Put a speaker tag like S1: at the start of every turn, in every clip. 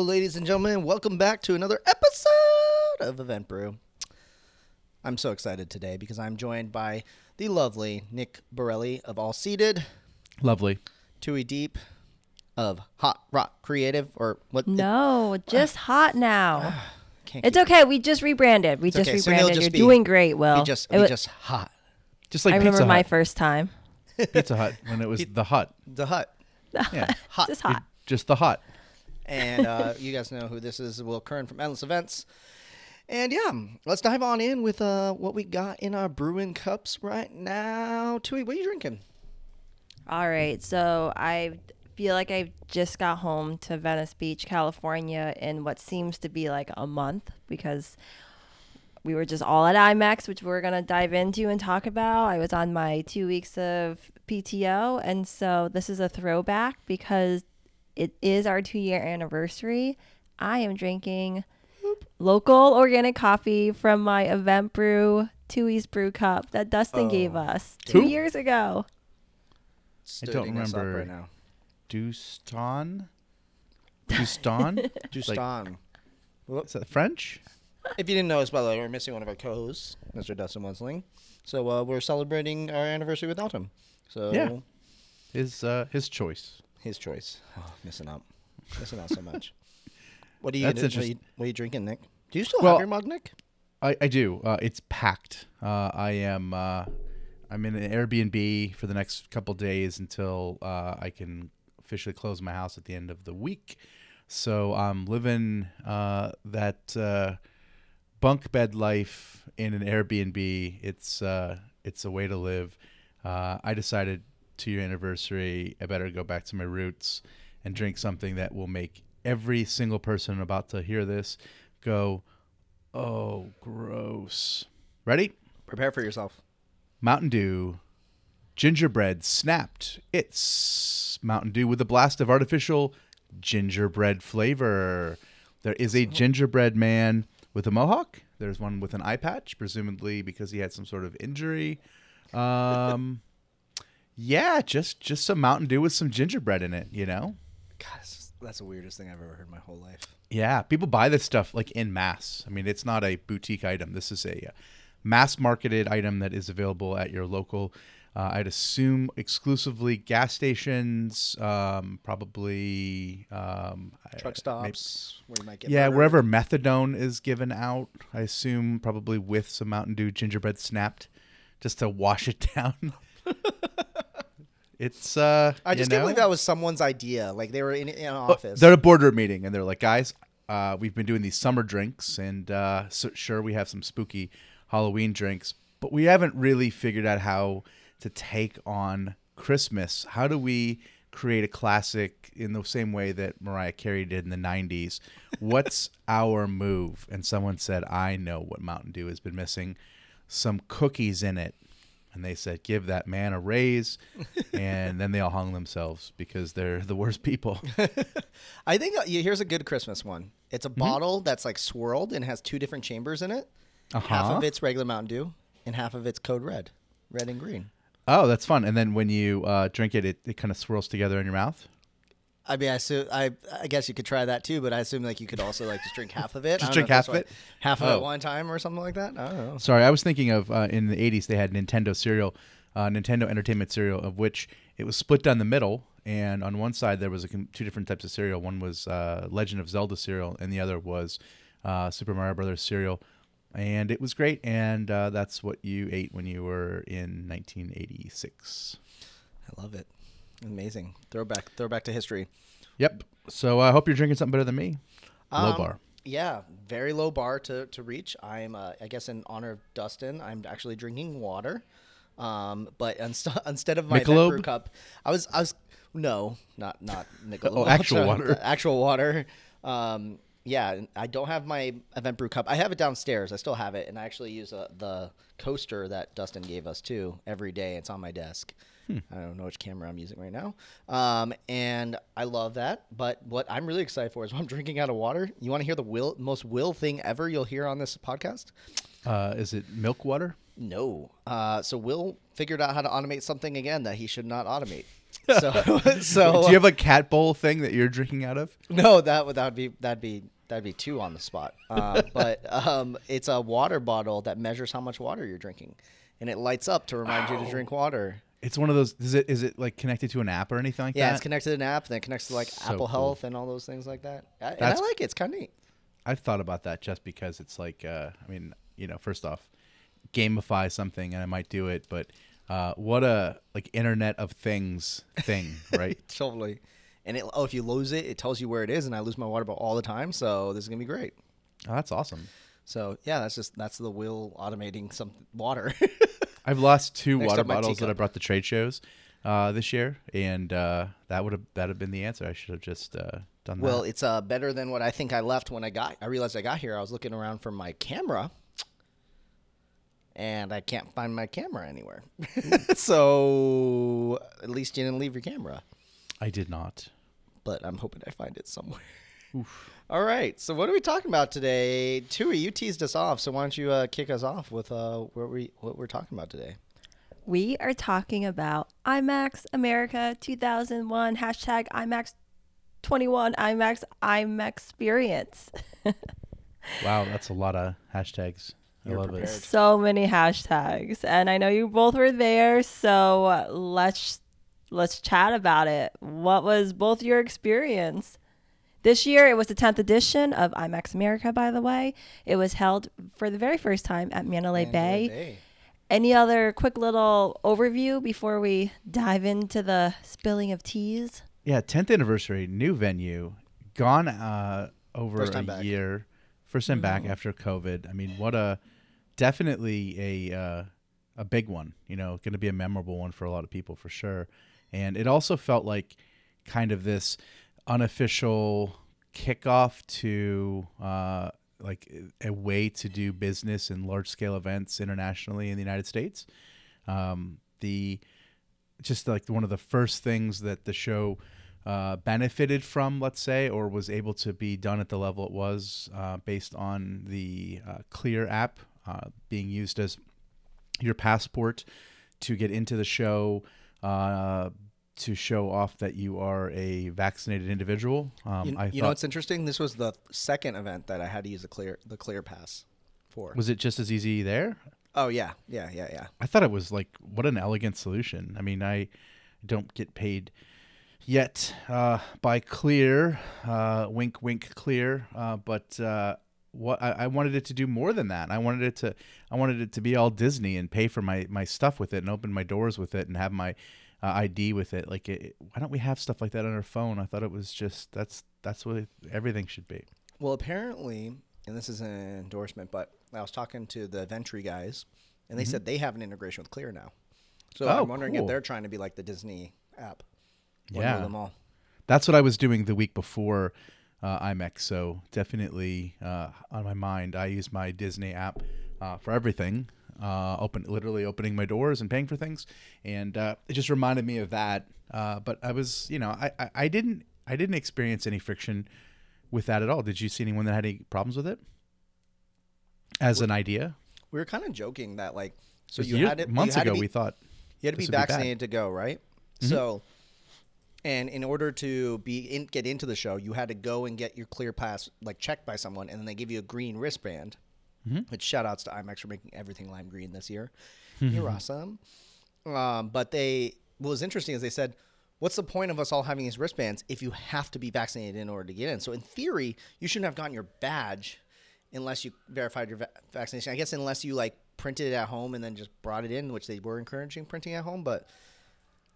S1: Hello, ladies and gentlemen. Welcome back to another episode of Event Brew. I'm so excited today because I'm joined by the lovely Nick Borelli of AllSeated,
S2: Lovely.
S1: Thuy Diep of Hot Rock Creative, or what?
S3: No, just ah. hot now.
S1: Ah, can't
S3: It's
S1: keep-
S3: okay. We just rebranded. We just
S1: okay, so he'll
S3: rebranded.
S1: just
S3: You're
S1: be-
S3: doing great, Will.
S1: Be just,
S3: It
S1: be
S3: wa-
S1: just hot.
S2: Just like
S3: I remember
S2: Pizza
S3: my first time.
S2: Pizza Hut when it was the hut.
S1: The hut.
S2: Yeah.
S1: Hot.
S3: Just hot.
S2: Just the hut.
S1: And uh, you guys know who this is, Will Curran from Endless Events. And yeah, let's dive on in with uh, what we got in our brewing cups right now. Thuy, what are you drinking?
S3: All right. So I feel like I just got home to Venice Beach, California, in what seems to be like a month because we were just all at IMEX, which we're going to dive into and talk about. I was on my two weeks of PTO. And so this is a throwback because it is our two year anniversary. I am drinking local organic coffee from my event brew, Thuy's Brew Cup that Dustin gave us two
S2: Who?
S3: years ago.
S2: I don't
S1: Stooding us up
S2: remember.
S1: right now.
S2: Duston? Duston?
S1: Dustan.
S2: Is that French?
S1: If you didn't know us, by the way, we're missing one of our co-hosts, Mr. Dustin Wensling. So uh, we're celebrating our anniversary without him. So
S2: Yeah. His uh, his choice.
S1: His choice. Oh, missing out, missing out so much. What are you?
S2: That's
S1: What are you, what are you drinking, Nick? Do you still
S2: Well-
S1: have your mug, Nick?
S2: I, I do. Uh, it's packed. Uh, I am. Uh, I'm in an Airbnb for the next couple days until uh, I can officially close my house at the end of the week. So I'm living uh, that uh, bunk bed life in an Airbnb. It's uh, it's a way to live. Uh, I decided to your anniversary, I better go back to my roots and drink something that will make every single person about to hear this go, Oh, gross. Ready?
S1: Prepare for yourself.
S2: Mountain Dew, gingerbread snapped. It's Mountain Dew with a blast of artificial gingerbread flavor. There is a gingerbread man with a mohawk. There's one with an eye patch, presumably because he had some sort of injury. Um, yeah, just just some Mountain Dew with some gingerbread in it. You know.
S1: God, that's- the weirdest thing I've ever heard in my whole life.
S2: Yeah, people buy this stuff like in mass. I mean, it's not a boutique item. This is a uh, mass marketed item that is available at your local, uh, I'd assume exclusively gas stations, um, probably um,
S1: Truck
S2: maybe-
S1: stops where you might get
S2: yeah,
S1: murdered.
S2: wherever methadone is given out, I assume probably with some Mountain Dew gingerbread snapped, just to wash it down. It's uh,
S1: I just can't
S2: know?
S1: believe that was someone's idea. Like they were in, in an office.
S2: They're at a boardroom meeting, and they're like, guys, uh, we've been doing these summer drinks, and uh, so, sure, we have some spooky Halloween drinks, but we haven't really figured out how to take on Christmas. How do we create a classic in the same way that Mariah Carey did in the 90s? What's our move? And someone said, I know what Mountain Dew has been missing some cookies in it. And they said, give that man a raise. and then they all hung themselves because they're the worst people.
S1: I think uh, yeah, here's a good Christmas one. It's
S2: Mm-hmm.
S1: a bottle that's like swirled and has two different chambers in it. Half
S2: Uh-huh.
S1: of it's regular Mountain Dew, and half of it's Code Red, red and green.
S2: Oh, that's fun. And then when you uh, drink it, it, it kind of swirls together in your mouth.
S1: I mean, I assume, I I guess you could try that too, but I assume like you could also like just drink half of it.
S2: Just drink
S1: know if that's
S2: half of it?
S1: half of it
S2: Oh.
S1: at one time or something like that. I don't know.
S2: Sorry, I was thinking of uh, in the 80s, they had Nintendo cereal, uh, Nintendo Entertainment cereal, of which it was split down the middle. And on one side, there was a, two different types of cereal. One was uh, Legend of Zelda cereal, and the other was uh, Super Mario Brothers cereal. And it was great. And uh, that's what you ate when you were in 1986.
S1: I love it. Amazing. Throwback throwback to history.
S2: Yep. So I hope you're drinking something better than me. Low
S1: Um,
S2: bar.
S1: Yeah, very low bar to, to reach. I'm, uh, I guess, in honor of Dustin, I'm actually drinking water. Um, but inst- instead of my brew cup, I was, I was, no, not not Michelob.
S2: Oh, actual water.
S1: actual water. Um, yeah, I don't have my event brew cup. I have it downstairs. I still have it, and I actually use uh, the coaster that Dustin gave us too every day. It's on my desk. I don't know which camera I'm using right now. Um, and I love that. But what I'm really excited for is when I'm drinking out of water. You want to hear the will, most will thing ever you'll hear on this podcast?
S2: Uh, is it milk water?
S1: No. Uh, so Will figured out how to automate something again that he should not automate. So, so
S2: Do you have a cat bowl thing that you're drinking out of?
S1: No, that would that would be that'd be that'd be two on the spot. Uh, but um, it's a water bottle that measures how much water you're drinking, and it lights up to remind you to drink water.
S2: It's one of those. Is it is it like connected to an app or anything like
S1: Yeah,
S2: that?
S1: Yeah, it's connected to an app, then it connects to like
S2: So
S1: Apple
S2: cool.
S1: Health and all those things like that. I, and I like it. It's kind of neat.
S2: I've thought about that just because it's like, uh, I mean, you know, first off, gamify something and I might do it, but uh, what a like Internet of Things thing, right?
S1: Totally. And it, oh, if you lose it, it tells you where it is, and I lose my water bottle all the time. So this is gonna be great.
S2: oh, that's awesome.
S1: So yeah, that's just that's the will automating some water.
S2: I've lost two
S1: Next
S2: water bottles that I brought to trade shows uh, this year, and uh, that would have that have been the answer. I should have just uh, done
S1: Well,
S2: that.
S1: Well, it's uh, better than what I think I left when I got. I realized I got here. I was looking around for my camera, and I can't find my camera anywhere. so at least you didn't leave your camera.
S2: I did not.
S1: But I'm hoping I find it somewhere. All right. So what are we talking about today? Thuy, you teased us off. So why don't you uh, kick us off with uh, what we what we're talking about today?
S3: We are talking about IMEX America 2001 hashtag IMEX 21 IMAX IMAX experience.
S2: Wow, that's a lot of hashtags. I
S1: You're
S2: love
S1: prepared.
S2: it.
S3: so many hashtags, and I know you both were there. So uh, let's let's chat about it. What was both your experience? This year, it was the 10th edition of IMEX America. By the way, it was held for the very first time at Mandalay Bay.
S1: Bay.
S3: Any other quick little overview before we dive into the spilling of teas?
S2: Yeah, 10th anniversary, new venue, gone uh, over
S1: First time
S2: a
S1: back.
S2: year, first time back after COVID. I mean, what a definitely a uh, a big one. You know, going to be a memorable one for a lot of people for sure. And it also felt like kind of this unofficial kickoff to uh, like a way to do business in large scale events internationally in the United States. Um, the just like one of the first things that the show uh, benefited from, let's say, or was able to be done at the level it was uh, based on the uh, Clear app uh, being used as your passport to get into the show, uh, to show off that you are a vaccinated individual. Um,
S1: You,
S2: I
S1: you
S2: thought,
S1: know what's interesting? This was the second event that I had to use the clear the clear pass for.
S2: was it just as easy there?
S1: oh yeah, yeah, yeah, yeah.
S2: I thought it was like what an elegant solution. I mean, I don't get paid yet uh, by Clear, uh, wink, wink, Clear, uh, but uh, what I, I wanted it to do more than that. I wanted it to, I wanted it to be all Disney and pay for my my stuff with it and open my doors with it and have my uh, ID with it. Like, it, why don't we have stuff like that on our phone? I thought it was just that's that's what everything should be.
S1: Well, apparently, and this is an endorsement, but I was talking to the Ventry guys, and they said they have an integration with Clear now. So
S2: Mm-hmm. Oh,
S1: I'm wondering
S2: cool.
S1: if they're trying to be like the Disney app.
S2: Yeah.
S1: them all.
S2: that's what I was doing the week before uh, IMEX. So definitely uh, on my mind, I use my Disney app uh, for everything. Uh, open, literally opening my doors and paying for things, and uh, it just reminded me of that. Uh, but I was, you know, I, I, I didn't, I didn't experience any friction with that at all. Did you see anyone that had any problems with it? As an idea,
S1: We were kind of joking that like, so you
S2: years-
S1: had it
S2: months
S1: had
S2: ago,
S1: be,
S2: we thought
S1: you had to be
S2: would be. Mm-hmm.
S1: vaccinated to go, right? So, and in order to be in, get into the show, you had to go and get your clear pass like checked by someone, and then they give you a green wristband.
S2: Mm-hmm.
S1: Which shout outs to IMEX for making everything lime green this year. You're awesome. Um, but they what was interesting is they said, "What's the point of us all having these wristbands if you have to be vaccinated in order to get in?" So in theory, you shouldn't have gotten your badge unless you verified your va- vaccination. I guess unless you like printed it at home and then just brought it in, which they were encouraging printing at home. But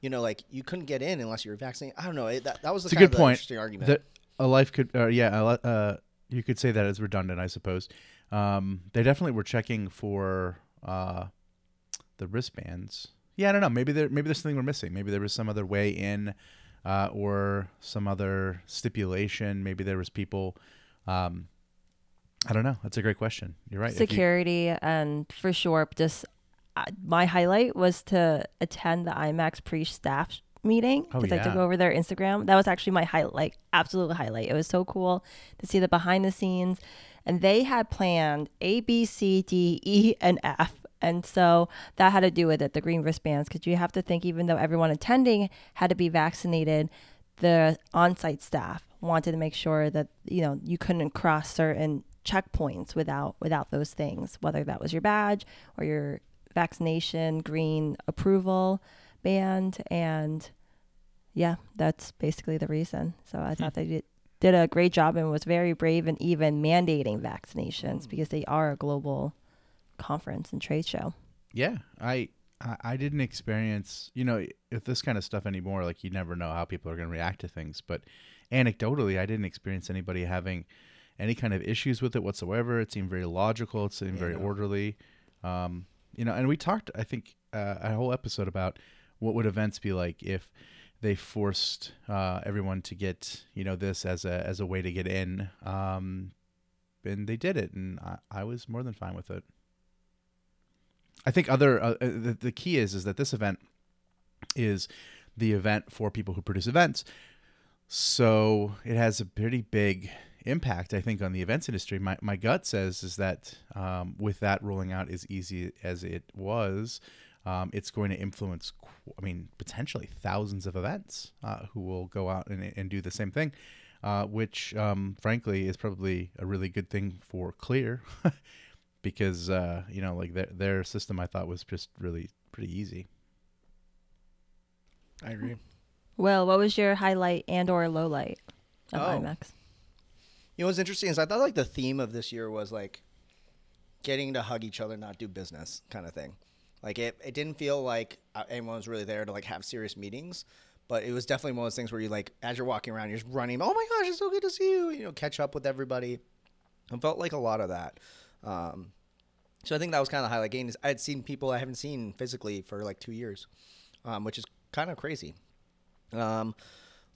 S1: you know, like you couldn't get in unless you were vaccinated. I don't know. It, that, that was
S2: a good
S1: of
S2: point.
S1: interesting argument.
S2: That a life could, uh, yeah, uh, you could say that as redundant, I suppose. Um, they definitely were checking for uh, the wristbands. Yeah, I don't know. Maybe there, maybe there's something we're missing. Maybe there was some other way in, uh, or some other stipulation. Maybe there was people. Um, I don't know. That's a great question. You're right. If you-
S3: security and for sure just uh, my highlight was to attend the IMEX pre-staff meeting
S2: Oh,
S3: because I took over their Instagram. That was actually my highlight, like absolute highlight. It was so cool to see the behind the scenes, and they had planned A, B, C, D, E, and F. And so that had to do with it, the green wristbands, because you have to think, even though everyone attending had to be vaccinated, the on-site staff wanted to make sure that you know you couldn't cross certain checkpoints without without those things, whether that was your badge or your vaccination green approval band, and yeah, that's basically the reason. So I hmm. thought they did, did a great job and was very brave and even mandating vaccinations because they are a global conference and trade show.
S2: Yeah, I, I I didn't experience you know if this kind of stuff anymore. Like you never know how people are going to react to things. But anecdotally, I didn't experience anybody having any kind of issues with it whatsoever. It seemed very logical. It seemed very orderly. Um, you know, and we talked I think uh, a whole episode about what would events be like if they forced uh, everyone to get you know this as a as a way to get in. Um, and they did it, and I, I was more than fine with it. I think other uh, uh, the, the key is is that this event is the event for people who produce events. So it has a pretty big impact, I think, on the events industry. My my gut says is that um, with that rolling out as easy as it was, um, it's going to influence. I mean, potentially thousands of events uh, who will go out and, and do the same thing, uh, which, um, frankly, is probably a really good thing for Clear, because uh, you know, like their their system, I thought was just really pretty easy.
S1: I agree.
S3: Well, what was your highlight and or low light of
S1: Oh.
S3: IMEX?
S1: You know what's interesting is I thought like the theme of this year was like getting to hug each other, not do business kind of thing. Like it, it didn't feel like uh, anyone was really there to like have serious meetings, but it was definitely one of those things where you like as you're walking around, you're just running. Oh my gosh, it's so good to see you. You know, catch up with everybody. It felt like a lot of that. Um, so I think that was kind of the highlight. Is I had seen people I haven't seen physically for like two years, um, which is kind of crazy. Um,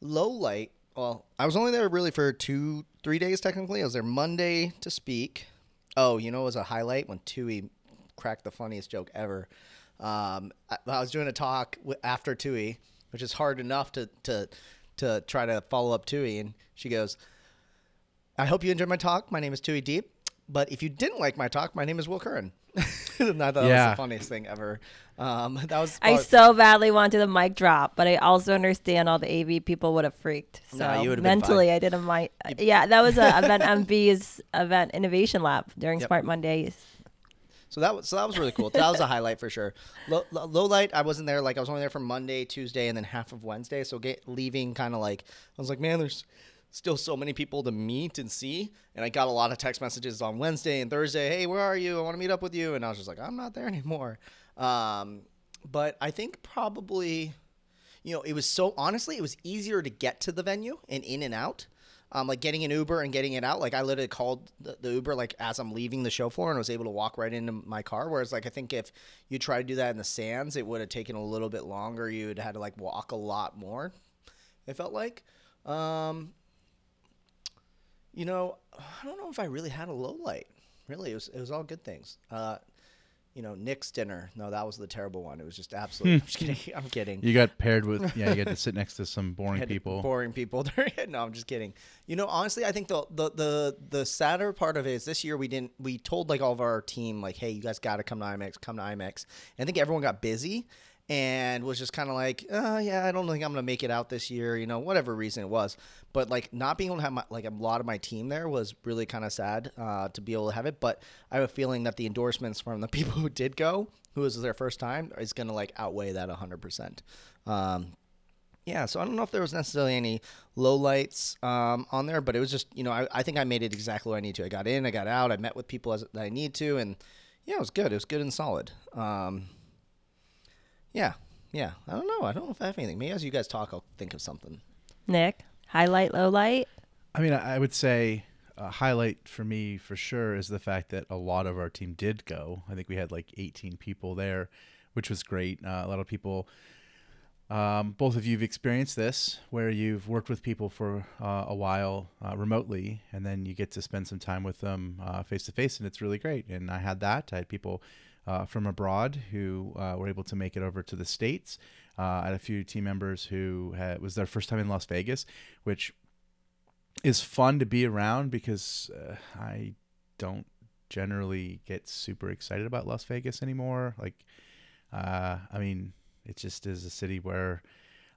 S1: low light. Well, I was only there really for two, three days technically. I was there Monday to speak. Oh, you know, it was a highlight when Thuy cracked the funniest joke ever. Um, I, I was doing a talk w- after Thuy, which is hard enough to to to try to follow up Thuy, and she goes, "I hope you enjoyed my talk. My name is Thuy Diep." But if you didn't like my talk, my name is Will Curran. and I thought that was
S2: Yeah.
S1: the funniest thing ever. Um, that was
S3: I so badly wanted a mic drop, but I also understand all the AV people would have freaked. So
S1: No, you would've been
S3: mentally. I didn't mind. Yeah, that was a EventMB's event innovation lab during
S1: Yep.
S3: Smart Mondays.
S1: So that was so that was really cool. That was a highlight for sure. Low, low, light, I wasn't there. Like I was only there from Monday, Tuesday, and then half of Wednesday. So get leaving kind of like I was like, man, there's still so many people to meet and see. And I got a lot of text messages on Wednesday and Thursday. Hey, where are you? I want to meet up with you. And I was just like, I'm not there anymore. Um, but I think probably, you know, it was so honestly, it was easier to get to the venue and in and out. Um, like getting an Uber and getting it out. Like I literally called the, the Uber like as I'm leaving the show floor and was able to walk right into my car. Whereas like I think if you try to do that in the sands, it would have taken a little bit longer. You'd had to like walk a lot more. It felt like. Um, you know, I don't know if I really had a low light. Really, it was it was all good things. Uh, you know, Nick's dinner. No, that was the terrible one. It was just absolutely. Hmm. I'm just kidding. I'm kidding.
S2: You got paired with yeah, you got to sit next to some boring people.
S1: boring people. no, I'm just kidding. You know, honestly, I think the, the the the sadder part of it is this year we didn't. We told like all of our team like, hey, you guys got to come to IMEX. Come to IMEX. And I think everyone got busy and was just kind of like, uh, yeah, I don't think I'm gonna make it out this year. You know, whatever reason it was. But like not being able to have my, like a lot of my team there was really kind of sad uh, to be able to have it. But I have a feeling that the endorsements from the people who did go, who was their first time, is gonna like outweigh that 100. percent um, yeah, so I don't know if there was necessarily any low lights um, on there, but it was just you know I, I think I made it exactly what I need to. I got in, I got out, I met with people as, that I need to, and yeah, it was good. It was good and solid. Um, yeah, yeah, I don't know. I don't know if I have anything. Maybe as you guys talk, I'll think of something.
S3: Nick, highlight, low light.
S2: I mean, I I would say a highlight for me for sure is the fact that a lot of our team did go. I think we had like 18 people there, which was great. Uh, a lot of people. Um, both of you have experienced this, where you've worked with people for uh, a while uh, remotely, and then you get to spend some time with them face to face, and it's really great. And I had that. I had people uh, from abroad who uh, were able to make it over to the states. Uh, I had a few team members who had, was their first time in Las Vegas, which is fun to be around because uh, I don't generally get super excited about Las Vegas anymore. Like, uh, I mean, it just is a city where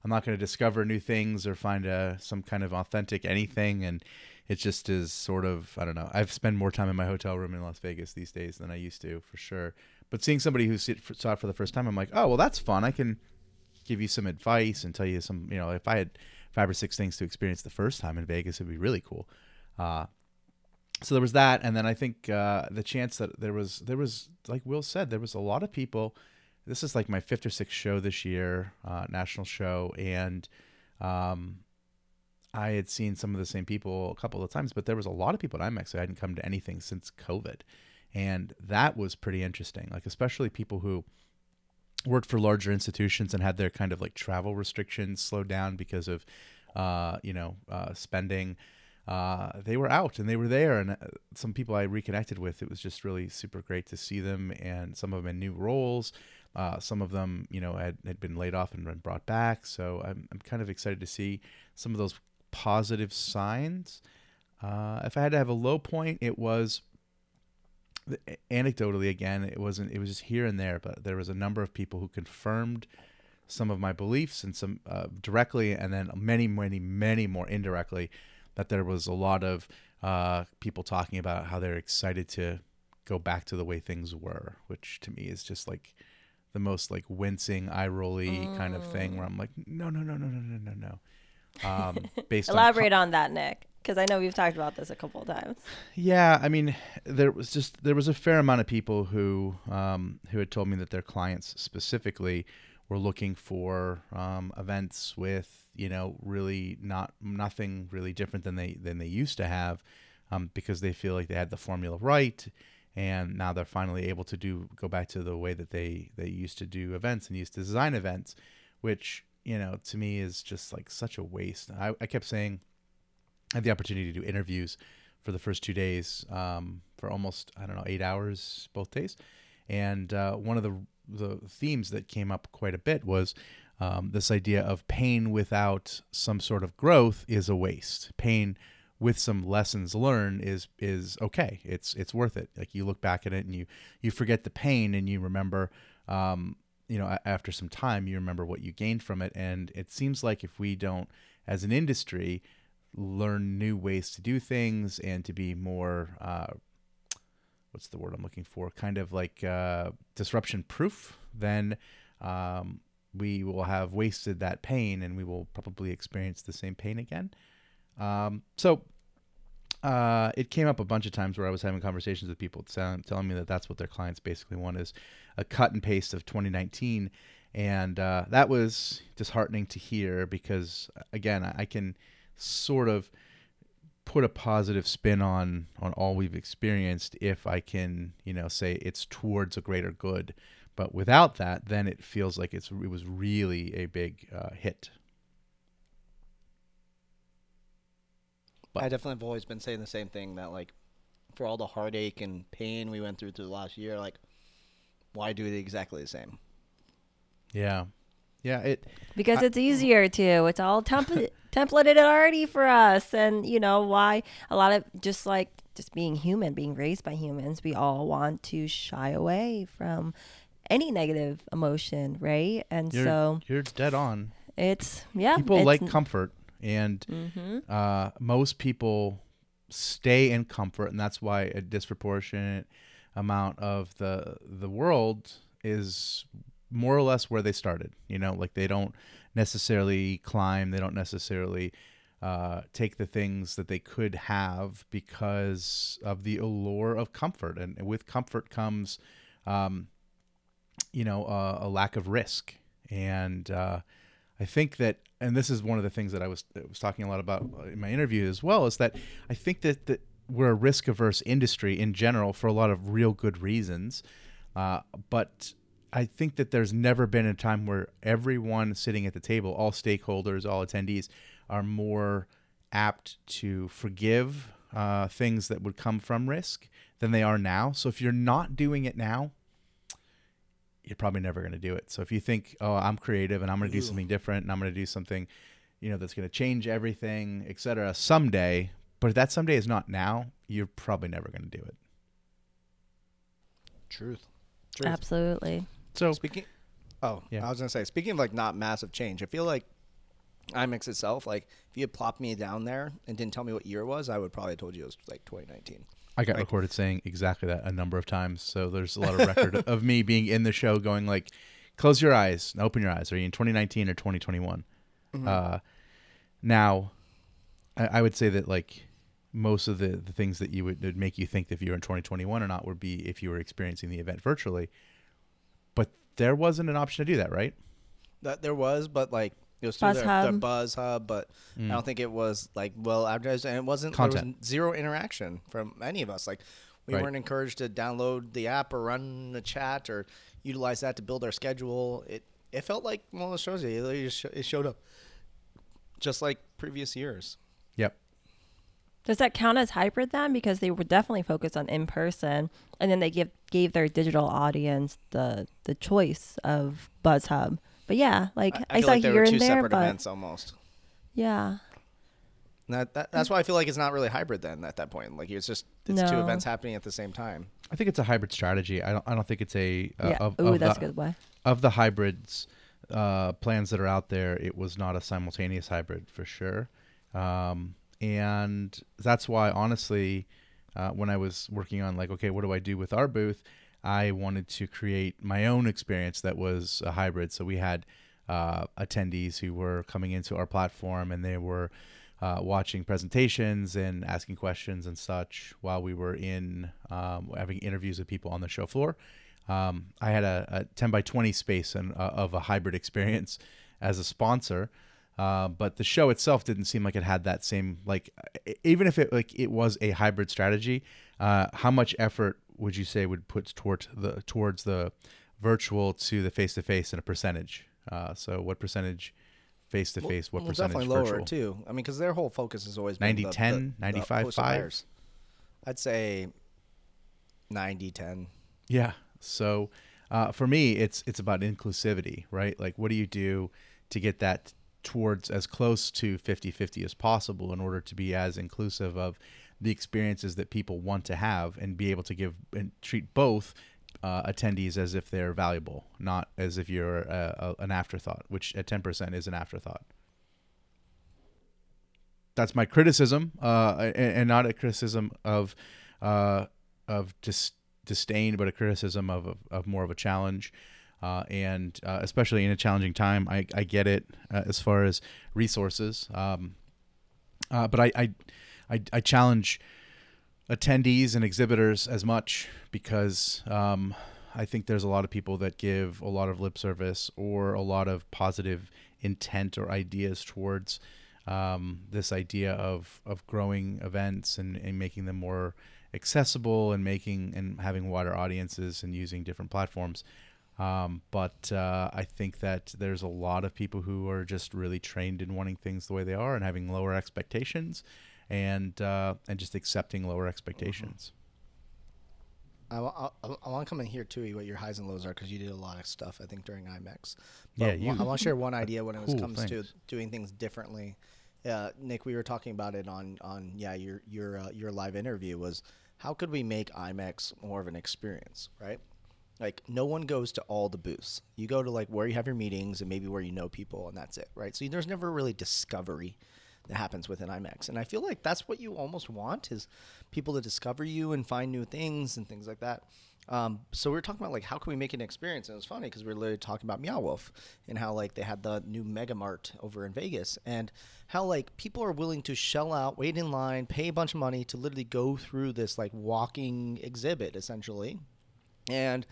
S2: I'm not going to discover new things or find a, some kind of authentic anything. And it just is sort of, I don't know. I've spent more time in my hotel room in Las Vegas these days than I used to, for sure. But seeing somebody who saw it for the first time, I'm like, oh, well, that's fun. I can give you some advice and tell you some, you know, if I had five or six things to experience the first time in Vegas, it'd be really cool. Uh, so there was that, and then I think uh, the chance that there was there was like Will said, there was a lot of people. This is like my fifth or sixth show this year, uh, national show, and um, I had seen some of the same people a couple of times, but there was a lot of people at IMEX who hadn't come to anything since COVID, and that was pretty interesting. Like especially people who worked for larger institutions and had their kind of like travel restrictions slowed down because of uh, you know uh, spending. Uh, they were out and they were there. And uh, some people i reconnected with it was just really super great to see them and some of them in new roles. Uh, some of them you know had, had been laid off and been brought back. So I'm, I'm kind of excited to see some of those positive signs. Uh, if i had to have a low point it was anecdotally again it wasn't it was just here and there but there was a number of people who confirmed some of my beliefs and some uh, directly and then many many many more indirectly that there was a lot of uh, people talking about how they're excited to go back to the way things were which to me is just like the most like wincing eye rolly mm. kind of thing where i'm like no no no no no no no no um,
S3: based elaborate on, on that nick because I know we've talked about this a couple of times.
S2: Yeah, I mean, there was just there was a fair amount of people who um, who had told me that their clients specifically were looking for um, events with you know really not nothing really different than they than they used to have um, because they feel like they had the formula right and now they're finally able to do go back to the way that they they used to do events and used to design events which you know to me is just like such a waste I, I kept saying Had the opportunity to do interviews for the first two days um, for almost I don't know eight hours both days, and uh, one of the the themes that came up quite a bit was um, this idea of pain without some sort of growth is a waste. Pain with some lessons learned is is okay. It's it's worth it. Like you look back at it and you you forget the pain and you remember. Um, you know, after some time, you remember what you gained from it, and it seems like if we don't, as an industry, learn new ways to do things and to be more uh, what's the word I'm looking for? Kind of like uh, disruption proof, then um, we will have wasted that pain and we will probably experience the same pain again. Um, so uh, it came up a bunch of times where I was having conversations with people telling me that that's what their clients basically want is a cut and paste of 2019. And uh, that was disheartening to hear because, again, I can – sort of put a positive spin on on all we've experienced if I can, you know, say it's towards a greater good. But without that, then it feels like it's it was really a big uh, hit.
S1: But I definitely have always been saying the same thing that like for all the heartache and pain we went through through the last year, like why do it exactly the same?
S2: Yeah. Yeah, it
S3: because I, it's easier to. It's all template templated already for us, and you know why a lot of just like just being human, being raised by humans, we all want to shy away from any negative emotion, right? And
S2: you're,
S3: so
S2: you're dead on.
S3: It's yeah.
S2: People
S3: it's,
S2: like comfort, and mm-hmm. uh, most people stay in comfort, and that's why a disproportionate amount of the the world is more or less where they started. You know, like they don't necessarily climb, they don't necessarily uh, take the things that they could have because of the allure of comfort. And with comfort comes, um, you know, a lack of risk. and uh, I think that, and this is one of the things that I was was talking a lot about in my interview as well, is that I think that that we're a risk averse industry in general for a lot of real good reasons, uh, but I think that there's never been a time where everyone sitting at the table, all stakeholders, all attendees, are more apt to forgive uh, things that would come from risk than they are now. So if you're not doing it now, you're probably never going to do it. So if you think, oh, I'm creative and I'm going to do something different and I'm going to do something, you know, that's going to change everything, etc. someday, but if that someday is not now, you're probably never going to do it.
S1: Truth. Truth.
S3: Absolutely.
S2: So
S1: Speaking. Oh,
S2: Yeah.
S1: I was gonna say. Speaking of like not massive change, I feel like IMEX itself. Like, if you had plopped me down there and didn't tell me what year it was, I would probably have told you it was like 2019.
S2: I got
S1: Like-
S2: recorded saying exactly that a number of times. So there's a lot of record of me being in the show going like, close your eyes, open your eyes. Are you in 2019 or 2021? Uh, now, I, I would say that like most of the, the things that you would would make you think if you were in 2021 or not would be if you were experiencing the event virtually. But there wasn't an option to do that, right?
S1: That there was, but like it was through
S3: Buzz
S1: their, their
S3: Hub.
S1: Buzz Hub, but I mm. don't think it was like well advertised, and it wasn't.
S2: Content.
S1: There was zero interaction from any of us. Like we
S2: Right.
S1: weren't encouraged to download the app or run the chat or utilize that to build our schedule. It it felt like one of those shows. It, literally just sho- it showed up, just like previous years.
S2: Yep.
S3: Does that count as hybrid then? Because they were definitely focused on in person, and then they give gave their digital audience the the choice of Buzz Hub. But yeah, like I,
S1: I, feel
S3: saw
S1: like they
S3: here
S1: were two
S3: and there,
S1: separate
S3: but
S1: events almost.
S3: yeah,
S1: That, that, that's why I feel like it's not really hybrid then at that point. Like it's just it's two events happening at the same time.
S2: I think it's a hybrid strategy. I don't. I don't think it's a. Uh,
S3: yeah.
S2: Of,
S3: Ooh,
S2: of
S3: that's
S2: the,
S3: a good way.
S2: of the hybrids uh, plans that are out there, it was not a simultaneous hybrid for sure. Um, and that's why, honestly, uh, when I was working on like, okay, what do I do with our booth? I wanted to create my own experience that was a hybrid. So we had uh, attendees who were coming into our platform and they were uh, watching presentations and asking questions and such while we were in um, having interviews with people on the show floor. Um, I had a, a 10 by 20 space and, uh, of a hybrid experience as a sponsor. Uh, but the show itself didn't seem like it had that same like even if it like it was a hybrid strategy uh, how much effort would you say would put toward the towards the virtual to the face to face in a percentage uh, so what percentage face to face what
S1: Well,
S2: percentage
S1: definitely lower
S2: virtual
S1: too. I mean, because their whole focus has always been
S2: 90,
S1: the,
S2: 10,
S1: the- the
S2: 95,
S1: host of
S2: 5?
S1: I'd say 90 10.
S2: Yeah. So uh, for me, it's it's about inclusivity, right? Like, what do you do to get that towards as close to 50-50 as possible in order to be as inclusive of the experiences that people want to have and be able to give and treat both uh, attendees as if they're valuable, not as if you're a, a, an afterthought, which at 10% is an afterthought. That's my criticism, uh, and, and not a criticism of uh, of dis- disdain, but a criticism of, of, of more of a challenge. Uh, and uh, especially in a challenging time, I, I get it uh, as far as resources. Um, uh, but I, I, I, I challenge attendees and exhibitors as much because um, I think there's a lot of people that give a lot of lip service or a lot of positive intent or ideas towards um, this idea of, of growing events and, and making them more accessible and making and having wider audiences and using different platforms. Um, but uh, I think that there's a lot of people who are just really trained in wanting things the way they are and having lower expectations, and uh, and just accepting lower expectations.
S1: I, I, I want to come in here too, what your highs and lows are, because you did a lot of stuff, I think, during IMEX.
S2: Yeah, you-
S1: I want to share one idea when it
S2: Cool,
S1: comes to doing things differently. Uh, Nick, we were talking about it on, on yeah your your uh, your live interview was how could we make IMEX more of an experience, right? Like no one goes to all the booths. You go to like where you have your meetings and maybe where you know people, and that's it, right? So there's never really discovery that happens within IMEX, and I feel like that's what you almost want is people to discover you and find new things and things like that. Um, so we were talking about like how can we make an experience, and it was funny because we were literally talking about Meow Wolf and how like they had the new Omega Mart over in Vegas, and how like people are willing to shell out, wait in line, pay a bunch of money to literally go through this like walking exhibit essentially, and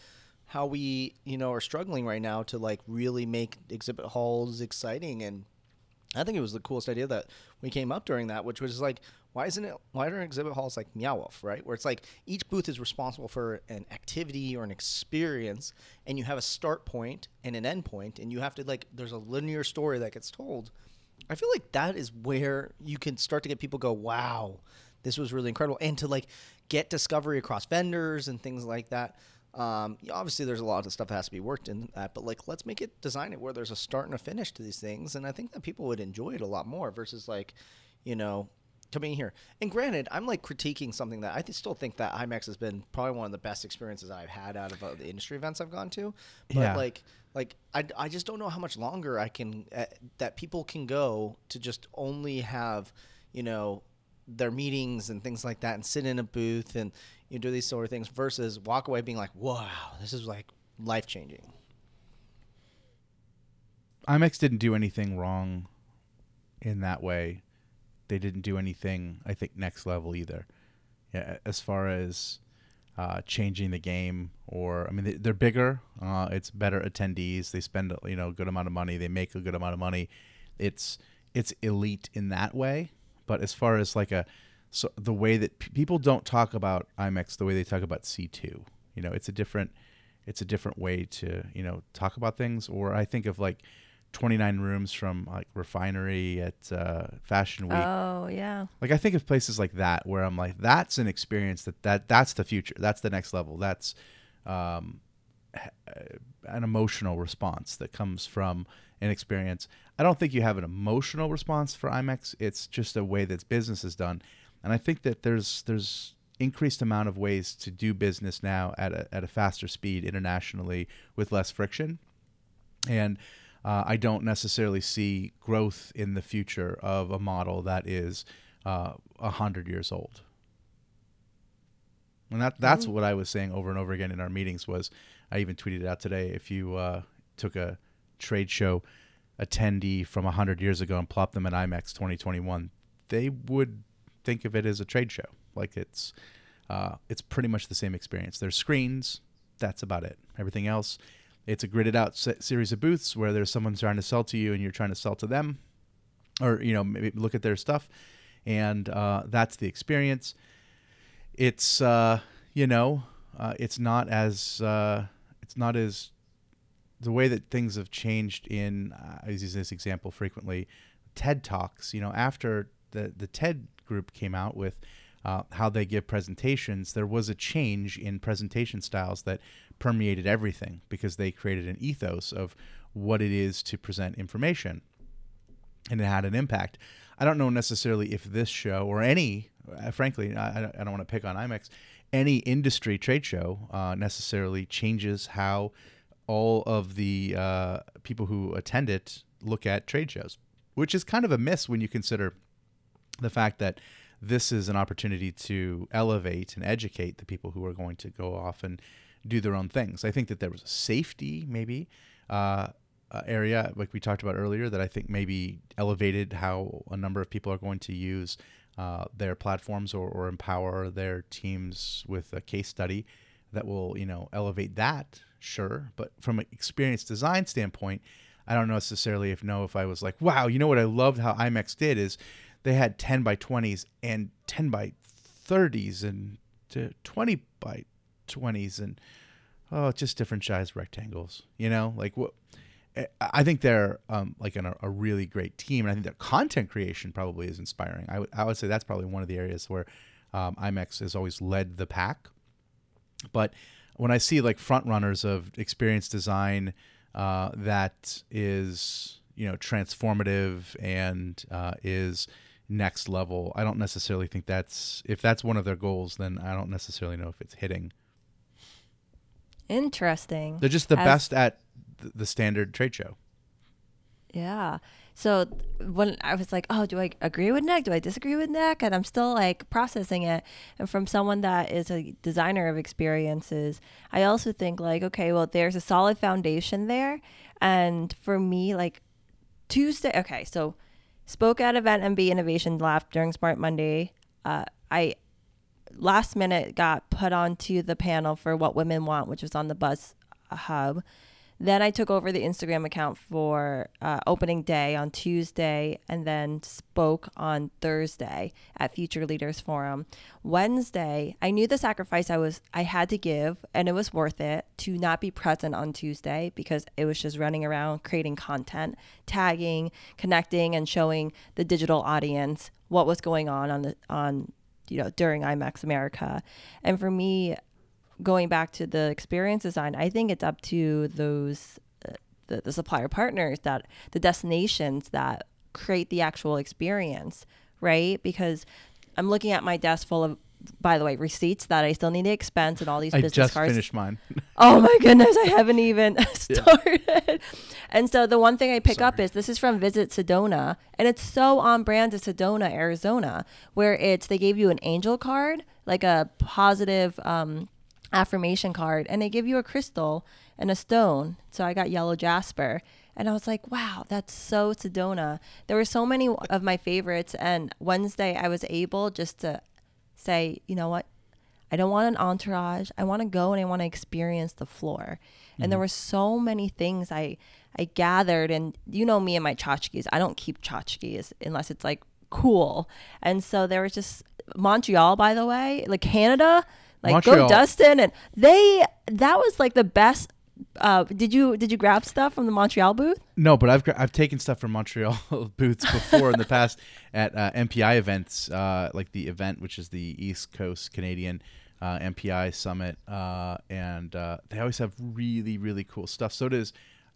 S1: how we you know are struggling right now to like really make exhibit halls exciting and I think it was the coolest idea that we came up during that, which was like, why isn't it? Why aren't exhibit halls like Meow right? Where it's like each booth is responsible for an activity or an experience, and you have a start point and an end point, and you have to like, there's a linear story that gets told. I feel like that is where you can start to get people go, wow, this was really incredible, and to like get discovery across vendors and things like that. Um, obviously, there's a lot of stuff that has to be worked in that, but like, let's make it design it where there's a start and a finish to these things, and I think that people would enjoy it a lot more versus like, you know, coming here. And granted, I'm like critiquing something that I th- still think that IMEX has been probably one of the best experiences I've had out of uh, the industry events I've gone to, but
S2: Yeah.
S1: like, like I, I just don't know how much longer I can uh, that people can go to just only have, you know, their meetings and things like that and sit in a booth and you do these sort of things versus walk away being like, wow, this is like life changing.
S2: IMEX didn't do anything wrong in that way. They didn't do anything, I think, next level either. Yeah, as far as uh, changing the game, or I mean, they, they're bigger. Uh, it's better attendees. They spend you know a good amount of money. They make a good amount of money. It's it's elite in that way. But as far as like a so the way that p- people don't talk about IMEX the way they talk about C2, you know, it's a different it's a different way to you know talk about things. Or I think of like 29 rooms from like Refinery at uh, Fashion Week.
S3: Oh yeah.
S2: Like I think of places like that where I'm like, that's an experience that that that's the future. That's the next level. That's um, uh, an emotional response that comes from an experience. I don't think you have an emotional response for IMEX. It's just a way that business is done, and I think that there's there's increased amount of ways to do business now at a, at a faster speed internationally with less friction and uh, I don't necessarily see growth in the future of a model that is uh, a hundred years old. And that that's what I was saying over and over again in our meetings. Was I even tweeted it out today? If you uh, took a trade show attendee from a hundred years ago and plop them at IMEX 2021, they would think of it as a trade show. Like it's uh, it's pretty much the same experience. There's screens. That's about it. Everything else, it's a gridded out se- series of booths where there's someone trying to sell to you and you're trying to sell to them, or you know maybe look at their stuff, and uh, that's the experience. It's uh, you know uh, it's not as uh, it's not as the way that things have changed in uh, I use this example frequently TED Talks you know after the the TED group came out with uh, how they give presentations there was a change in presentation styles that permeated everything because they created an ethos of what it is to present information and it had an impact. I don't know necessarily if this show or any, uh, frankly, I, I don't want to pick on IMEX, any industry trade show uh, necessarily changes how all of the uh, people who attend it look at trade shows, which is kind of a miss when you consider the fact that this is an opportunity to elevate and educate the people who are going to go off and do their own things. I think that there was a safety maybe uh, uh, area like we talked about earlier that I think maybe elevated how a number of people are going to use uh, their platforms or, or empower their teams with a case study that will you know elevate that sure but from an experience design standpoint I don't know necessarily if know if I was like wow you know what I loved how IMEX did is they had 10 by 20s and 10 by 30s and 20 by 20s and oh just different size rectangles you know like what I- I think they're um, like an, a really great team, and I think their content creation probably is inspiring. I would say that's probably one of the areas where um, IMEX has always led the pack. But when I see like front runners of experience design uh, that is you know transformative and uh, is next level, I don't necessarily think that's if that's one of their goals, then I don't necessarily know if it's hitting.
S3: Interesting.
S2: They're just the
S3: As-
S2: best at the standard trade show.
S3: Yeah. So when I was like, oh, do I agree with Nick? Do I disagree with Nick? And I'm still like processing it. And from someone that is a designer of experiences, I also think like, okay, well, there's a solid foundation there. And for me, like Tuesday, okay, so spoke at EventMB Innovation Lab during Smart Monday. Uh, I last minute got put onto the panel for what women want, which was on the Buzz Hub. Then I took over the Instagram account for uh, opening day on Tuesday and then spoke on Thursday at Future Leaders Forum. Wednesday, I knew the sacrifice I was I had to give and it was worth it to not be present on Tuesday because it was just running around creating content, tagging, connecting and showing the digital audience what was going on on the on you know during IMEX America. And for me, going back to the experience design, I think it's up to those uh, the, the supplier partners that the destinations that create the actual experience, right? Because I'm looking at my desk full of by the way, receipts that I still need to expense and all these
S2: I
S3: business
S2: just
S3: cards.
S2: finished mine.
S3: Oh my goodness, I haven't even started. And so the one thing I pick up is this is from Visit Sedona, and it's so on brand to Sedona, Arizona, where it's they gave you an angel card, like a positive um, affirmation card, and they give you a crystal and a stone. So I got yellow jasper. And I was like, wow, that's so Sedona. There were so many of my favorites. And Wednesday, I was able just to say, you know what? I don't want an entourage. I want to go and I want to experience the floor. And there mm-hmm. were so many things I I gathered and you know me and my tchotchkes. I don't keep tchotchkes unless it's like cool. And so there was just Montreal by the way, like Canada, like
S2: Montreal.
S3: go Dustin and they that was like the best uh, did you did you grab stuff from the Montreal booth?
S2: No, but I've I've taken stuff from Montreal booths before in the past at uh, MPI events, uh, like the event which is the East Coast Canadian uh, MPI Summit, uh, and uh, they always have really really cool stuff. So does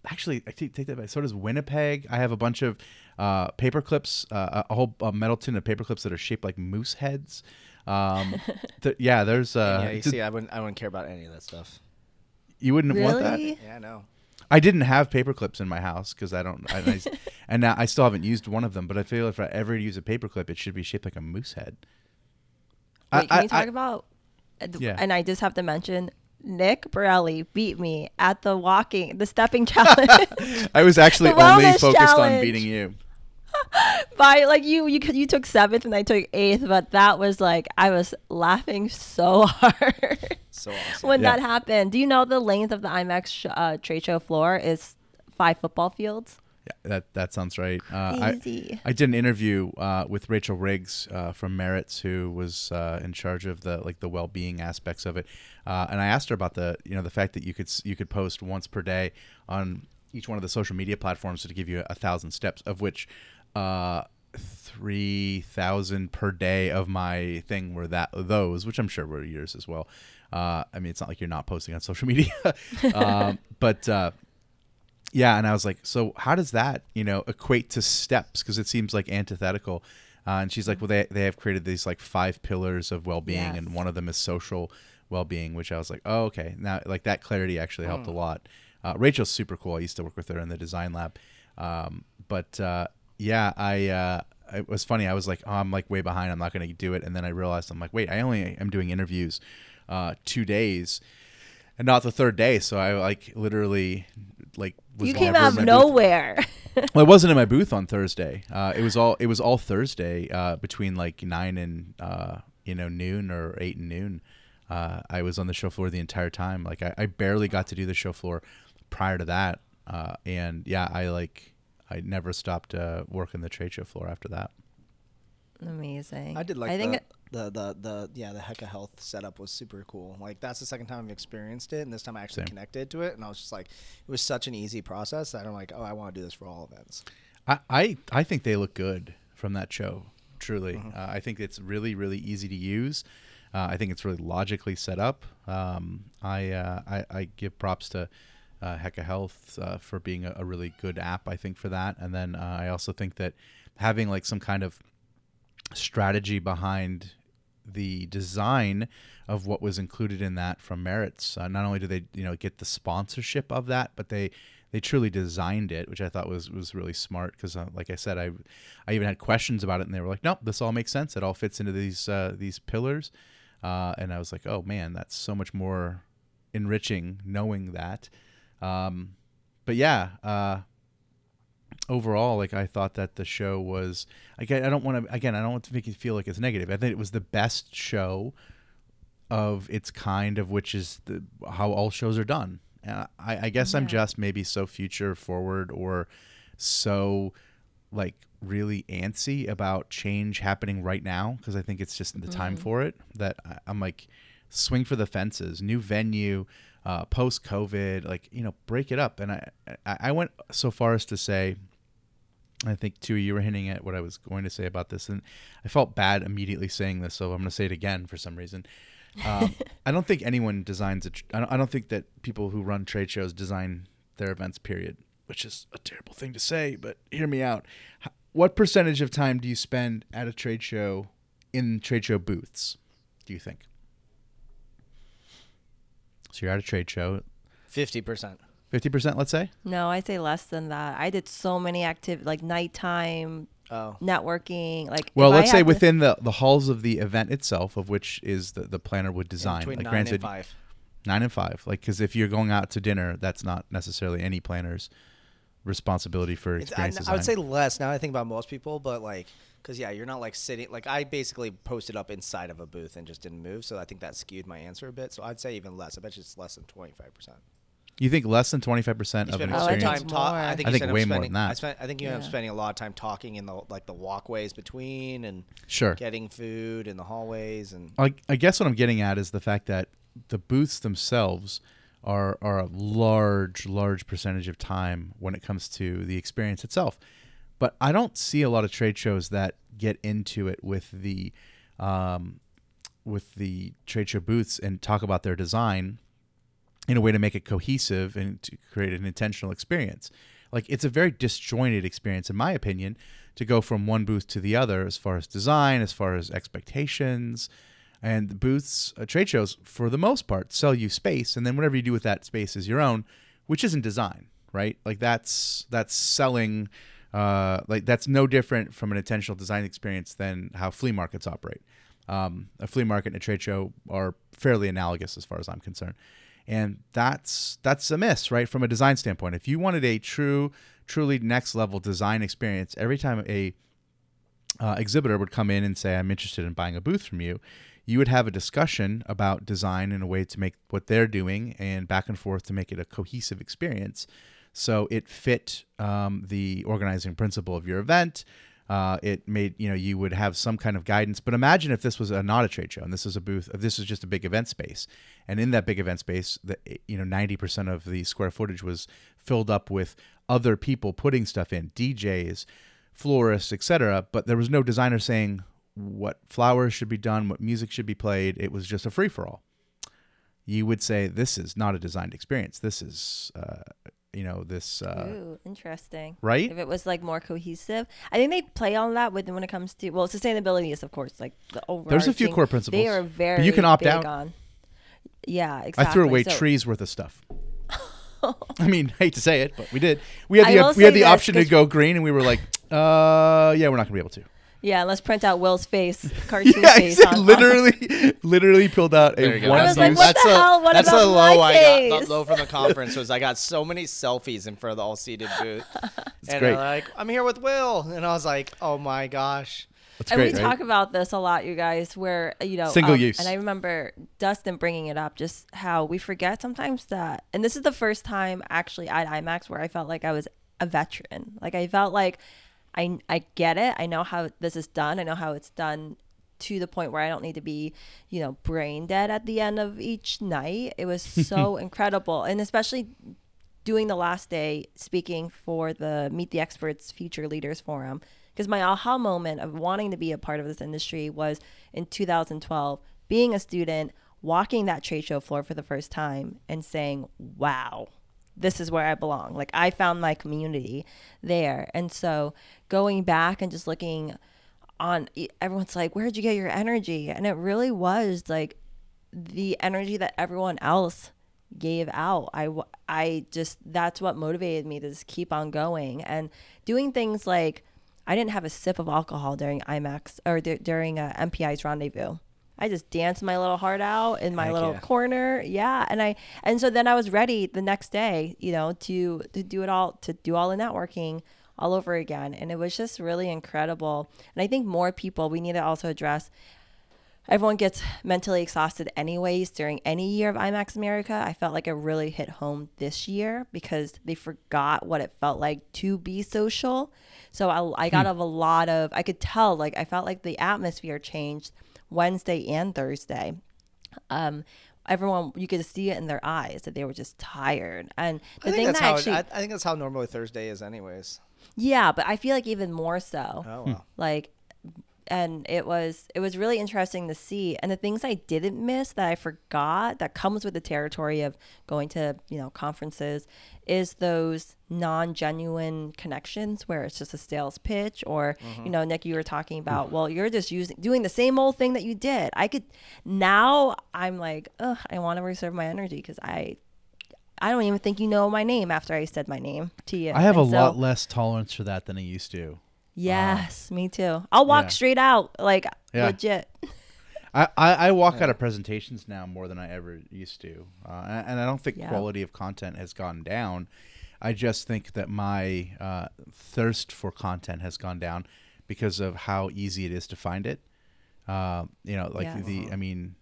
S2: actually I take, take that back. So does Winnipeg. I have a bunch of uh, paper clips, uh, a whole uh, metal tin of paper clips that are shaped like moose heads. Um, th- yeah, there's uh,
S1: yeah, you
S2: d-
S1: see, I wouldn't, I wouldn't care about any of that stuff.
S2: you wouldn't want that.
S1: Yeah, I know.
S2: I didn't have paper clips in my house because I don't, I, I, and now I still haven't used one of them. But I feel if I ever use a paper clip, it should be shaped like a moose head. I-
S3: can
S2: I-
S3: you talk
S2: I-
S3: about? uh,
S2: Yeah.
S3: And I just have to mention Nick Borelli beat me at the walking, the stepping challenge
S2: I was actually only
S3: wellness
S2: focused on beating you.
S3: by like you. You you took seventh and I took eighth, but that was like I was laughing so hard
S1: So awesome.
S3: when
S2: Yeah.
S3: that happened. Do you know the length of the IMEX sh- uh, trade show floor is five football fields?
S2: Yeah, that that sounds right. Uh, I,
S3: Easy.
S2: I did an interview uh, with Rachel Riggs uh, from Maritz, who was uh, in charge of the like the well being aspects of it, uh, and I asked her about the you know the fact that you could you could post once per day on each one of the social media platforms to give you a thousand steps, of which uh, three thousand per day of my thing were that those, which I'm sure were yours as well. Uh, I mean, it's not like you're not posting on social media, um, but. Uh, yeah, and I was like, so how does that, you know, equate to steps? Because it seems like antithetical. Uh, and she's like, well, they they have created these like five pillars of well being, and one of them is social well being, which I was like, oh, okay. Now, like that clarity actually helped a lot. Uh, Rachel's super cool. I used to work with her in the design lab. Um, but uh, yeah, I uh, it was funny. I was like, oh, I'm like way behind. I'm not going to do it. And then I realized I'm like, wait, I only am doing interviews uh, two days and not the third day. So I like literally like was
S3: You came out of nowhere.
S2: Well, I wasn't in my booth on Thursday. Uh, it was all it was all Thursday uh, between like nine and uh, you know noon or eight and noon. Uh, I was on the show floor the entire time. Like I, I barely got to do the show floor prior to that. Uh, and yeah, I like I never stopped uh, working the trade show floor after that.
S3: Amazing.
S1: I did like
S3: I think
S1: the, the the the yeah the Hecka Health setup was super cool. Like that's the second time I've experienced it, and this time I actually
S2: Same.
S1: connected to it, and I was just like, it was such an easy process that I'm like, oh, I want to do this for all events.
S2: I, I, I think they look good from that show. Truly, uh, I think it's really really easy to use. Uh, I think it's really logically set up. Um, I, uh, I I give props to uh, Hecka Health uh, for being a, a really good app. I think for that, and then uh, I also think that having like some kind of strategy behind the design of what was included in that from Maritz uh, not only do they you know get the sponsorship of that but they they truly designed it which i thought was was really smart because uh, like i said i i even had questions about it and they were like nope this all makes sense. It all fits into these uh, these pillars. Uh, and i was like oh man that's so much more enriching knowing that um, but yeah uh, overall, like I thought that the show was. Again, I don't want to. Again, I don't want to make it feel like it's negative. I think it was the best show of its kind, of which is the, how all shows are done. And I, I guess I'm just maybe so future forward or so like really antsy about change happening right now because I think it's just the time for it that I, I'm like swing for the fences, new venue, uh, post COVID, like you know, break it up. And I I went so far as to say. I think too you were hinting at what I was going to say about this, and I felt bad immediately saying this, so I'm going to say it again for some reason. Um, I don't think anyone designs a. Tr- I, don't, I don't think that people who run trade shows design their events. Period. Which is a terrible thing to say, but hear me out. What percentage of time do you spend at a trade show in trade show booths? Do you think? So you're at a trade show,
S1: Fifty percent.
S2: fifty percent, let's say.
S3: No, I'd say less than that. I did so many activities like nighttime
S1: Oh.
S3: networking. Like
S2: Well, let's say
S3: had to-
S2: within the, the halls of the event itself, of which is the, the planner would design.
S1: Between
S2: like
S1: nine
S2: granted,
S1: and five.
S2: nine and five. Like, because if you're going out to dinner, that's not necessarily any planner's responsibility for
S1: It's, I, I would say less now. that I think about most people, but like, cause yeah, you're not like sitting. Like I basically posted up inside of a booth and just didn't move, so I think that skewed my answer a bit. So I'd say even less. I bet you it's less than twenty five percent.
S2: you think less than twenty five percent of an
S1: spend
S3: Oh, I
S2: experience?
S3: think
S1: time talking.
S3: more.
S1: I think,
S2: I
S1: you
S2: think
S1: end up
S2: way more than that.
S1: I, spent, I think you end up
S3: Yeah.
S1: spending a lot of time talking in the like the walkways between and
S2: Sure.
S1: getting food in the hallways and
S2: I, I guess what I'm getting at is the fact that the booths themselves are are a large, large percentage of time when it comes to the experience itself. But I don't see a lot of trade shows that get into it with the um, with the trade show booths and talk about their design in a way to make it cohesive and to create an intentional experience. Like it's a very disjointed experience, in my opinion, to go from one booth to the other as far as design, as far as expectations. And the booths, uh, trade shows, for the most part, sell you space, and then whatever you do with that space is your own, which isn't design, right? Like that's that's selling. Uh, like that's no different from an intentional design experience than how flea markets operate. Um, a flea market and a trade show are fairly analogous as far as I'm concerned, and that's that's a miss, right? From a design standpoint, if you wanted a true, truly next level design experience, every time a uh, exhibitor would come in and say, "I'm interested in buying a booth from you," you would have a discussion about design in a way to make what they're doing and back and forth to make it a cohesive experience. So it fit um, the organizing principle of your event. Uh, it made you know you would have some kind of guidance. But imagine if this was a not a trade show and this is a booth. This is just a big event space, and in that big event space, the you know ninety percent of the square footage was filled up with other people putting stuff in, DJs, florists, etc. But there was no designer saying what flowers should be done, what music should be played. It was just a free for all. You would say this is not a designed experience. This is, uh, you know, this uh,
S3: Ooh, interesting.
S2: right.
S3: If it was like more cohesive, I think they play on that with when it comes to well, sustainability is of course like the overarching.
S2: There's a few core principles,
S3: They are
S2: but
S3: very.
S2: you can opt out.
S3: On. Yeah, exactly.
S2: I threw away
S3: So-
S2: trees worth of stuff. I mean, hate to say it, but we did. We had the we had the option to go green, and we were like, uh, yeah, we're not gonna be able to.
S3: Yeah, let's print out Will's face, cartoon
S2: Yeah,
S3: face.
S2: I
S3: on-
S2: literally, literally pulled out a one
S3: I was like,
S2: use-
S3: what the hell? What
S1: that's
S3: about
S1: the low
S3: my
S1: I got.
S3: face?
S1: The low from the conference was I got so many selfies in front of the AllSeated booth, and
S2: great.
S1: they're like, "I'm here with Will," and I was like, "Oh my gosh."
S2: That's
S3: and
S2: great,
S3: we
S2: right?
S3: talk about this a lot, you guys, where you know
S2: Single
S3: um,
S2: use.
S3: And I remember Dustin bringing it up, just how we forget sometimes that. And this is the first time actually at IMEX where I felt like I was a veteran. Like I felt like I I get it. I know how this is done. I know how it's done to the point where I don't need to be, you know, brain dead at the end of each night. It was so incredible, and especially doing the last day speaking for the Meet the Experts Future Leaders Forum. Because my aha moment of wanting to be a part of this industry was in 2012, being a student, walking that trade show floor for the first time and saying, wow, this is where I belong. Like I found my community there. And so going back and just looking on, everyone's like, where'd you get your energy? And it really was like the energy that everyone else gave out. I, I just, that's what motivated me to just keep on going and doing things like I didn't have a sip of alcohol during IMEX or d- during uh, MPI's rendezvous. I just danced my little heart out in my
S1: Heck
S3: little
S1: yeah.
S3: corner. Yeah. And I, and so then I was ready the next day, you know, to, to do it all, to do all the networking all over again. And it was just really incredible. And I think more people, we need to also address everyone gets mentally exhausted anyways during any year of IMEX America. I felt like it really hit home this year because they forgot what it felt like to be social. So I, I got hmm. of a lot of, I could tell, like, I felt like the atmosphere changed Wednesday and Thursday. Um, everyone, you could see it in their eyes that they were just tired. And the
S1: I think
S3: thing
S1: that's
S3: that
S1: how.
S3: actually,
S1: I, I think that's how normally Thursday is, anyways.
S3: yeah, but I feel like even more so
S1: Oh wow.
S3: like and it was it was really interesting to see. And the things i didn't miss that i forgot that comes with the territory of going to you know conferences is those non-genuine connections where it's just a sales pitch or you mm-hmm. know nick you were talking mm-hmm. about well you're just using doing the same old thing that you did. I could now i'm like Ugh, i want to reserve my energy because i i don't even think you know my name after i said my name to you.
S2: I have a
S3: so-
S2: lot less tolerance for that than I used to.
S3: Yes, me too. I'll walk
S2: Yeah.
S3: straight out, like
S2: Yeah.
S3: legit.
S2: I, I, I walk out of presentations now more than I ever used to, uh, and, and I don't think
S3: Yeah.
S2: quality of content has gone down. I just think that my uh, thirst for content has gone down because of how easy it is to find it. Uh, you know, like
S3: Yeah.
S2: the I mean,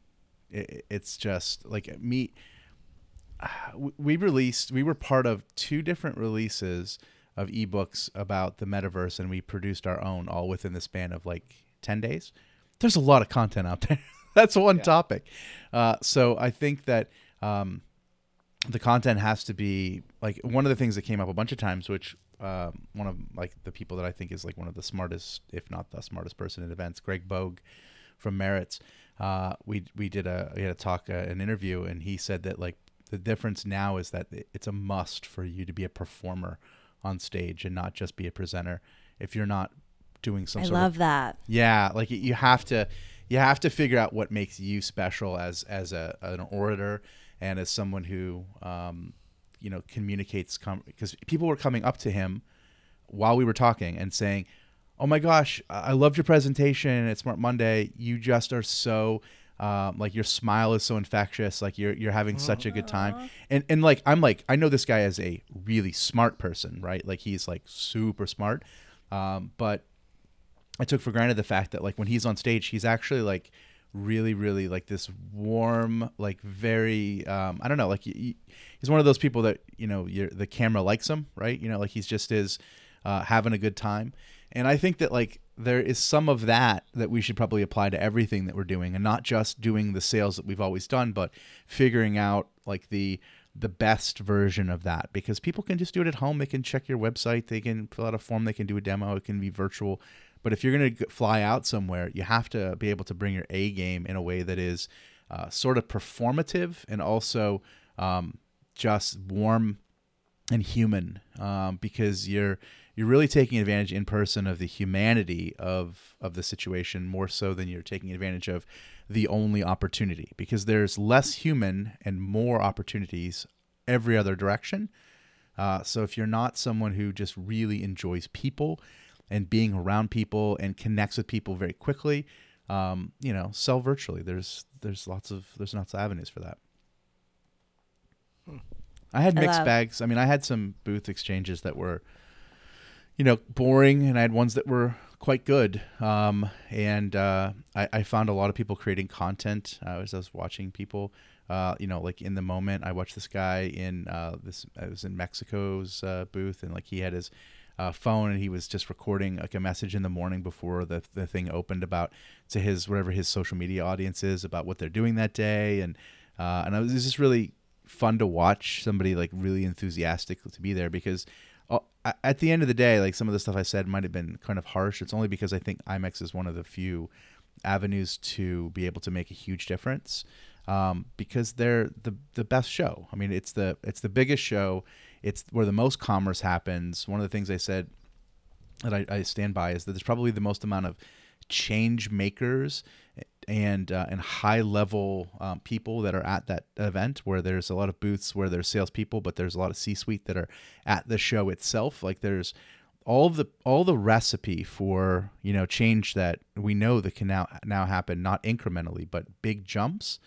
S2: it, it's just like me. w- We released. We were part of two different releases of ebooks about the metaverse, and we produced our own all within the span of like ten days there's a lot of content out there. That's one topic. Uh, so I think that um, the content has to be like one of the things that came up a bunch of times, which um, one of like the people that I think is like one of the smartest, if not the smartest person in events, Greg Bogue from Maritz. Uh, we we did a we had a talk, uh, an interview, and he said that like the difference now is that it's a must for you to be a performer on stage and not just be a presenter. If you're not doing some
S3: I
S2: sort of
S3: love that.
S2: yeah, like you have to you have to figure out what makes you special as as a an orator and as someone who um, you know communicates because people were coming up to him while we were talking and saying, "Oh my gosh, I loved your presentation at Smart Monday. You just are so." Um, like your smile is so infectious. Like you're you're having such a good time, and and like I'm like I know this guy is a really smart person, right? Like he's like super smart, um, but I took for granted the fact that like when he's on stage, he's actually like really, really like this warm, like very, um, I don't know, like he, he's one of those people that you know, the camera likes him, right? You know, like he's just is uh, having a good time, and I think that like there is some of that that we should probably apply to everything that we're doing, and not just doing the sales that we've always done, but figuring out like the the best version of that because people can just do it at home. They can check your website, they can fill out a form, they can do a demo, it can be virtual. But if you're going to fly out somewhere, you have to be able to bring your A game in a way that is uh, sort of performative and also um, just warm and human um, because you're you're really taking advantage in person of the humanity of of the situation more so than you're taking advantage of the only opportunity because there's less human and more opportunities every other direction. Uh, so if you're not someone who just really enjoys people and being around people and connects with people very quickly, um, you know, sell virtually. There's there's lots of there's lots of avenues for that. I had mixed
S3: love-
S2: bags. I mean, I had some booth exchanges that were, you know, boring, and I had ones that were quite good. Um, and uh, I, I found a lot of people creating content uh, as I was watching people. Uh, you know, like in the moment, I watched this guy in uh, this. I was in Mexico's uh, booth, and like he had his phone, and he was just recording like a message in the morning before the the thing opened about to his whatever his social media audience is about what they're doing that day, and and it was just really fun to watch somebody like really enthusiastic to be there because at the end of the day, like some of the stuff I said might have been kind of harsh. It's only because I think IMEX is one of the few avenues to be able to make a huge difference um, because they're the the best show. I mean, it's the it's the biggest show. It's where the most commerce happens. One of the things I said that I, I stand by is that there's probably the most amount of change makers and uh, and high level um, people that are at that event where there's a lot of booths where there's salespeople, but there's a lot of C-suite that are at the show itself. Like there's all the all the recipe for you know change that we know that can now now happen not incrementally but big jumps